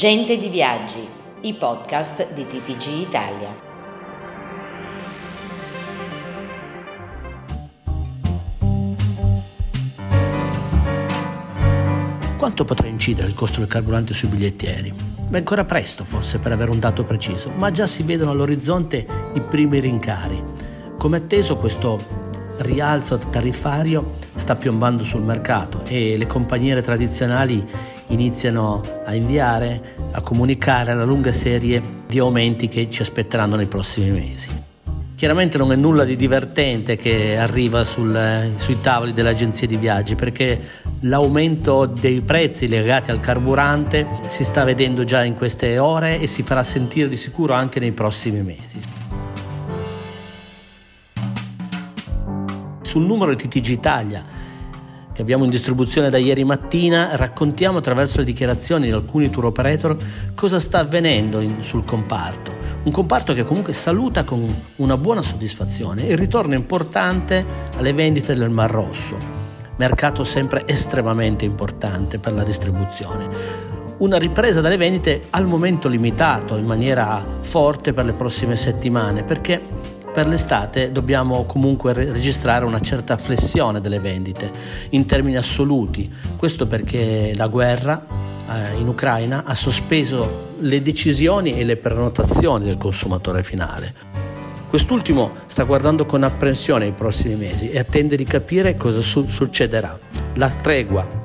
Gente di Viaggi, i podcast di TTG Italia. Quanto potrà incidere il costo del carburante sui bigliettieri? Beh, ancora presto forse per avere un dato preciso, ma già si vedono all'orizzonte i primi rincari. Come atteso questo rialzo tariffario sta piombando sul mercato e le compagnie tradizionali iniziano a inviare, a comunicare la lunga serie di aumenti che ci aspetteranno nei prossimi mesi. Chiaramente non è nulla di divertente che arriva sul, sui tavoli delle agenzie di viaggi perché l'aumento dei prezzi legati al carburante si sta vedendo già in queste ore e si farà sentire di sicuro anche nei prossimi mesi. Sul numero di TTG Italia che abbiamo in distribuzione da ieri mattina, raccontiamo attraverso le dichiarazioni di alcuni tour operator cosa sta avvenendo in, sul comparto. Un comparto che comunque saluta con una buona soddisfazione il ritorno importante alle vendite del Mar Rosso, mercato sempre estremamente importante per la distribuzione una ripresa dalle vendite al momento limitato in maniera forte per le prossime settimane perché per l'estate dobbiamo comunque registrare una certa flessione delle vendite in termini assoluti. Questo perché la guerra eh, in Ucraina ha sospeso le decisioni e le prenotazioni del consumatore finale. Quest'ultimo sta guardando con apprensione i prossimi mesi e attende di capire cosa su- succederà. La tregua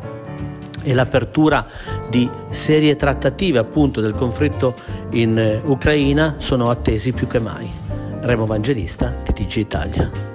e l'apertura di serie trattative appunto del conflitto in eh, Ucraina sono attesi più che mai. Remo Evangelista, TTG Italia.